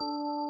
you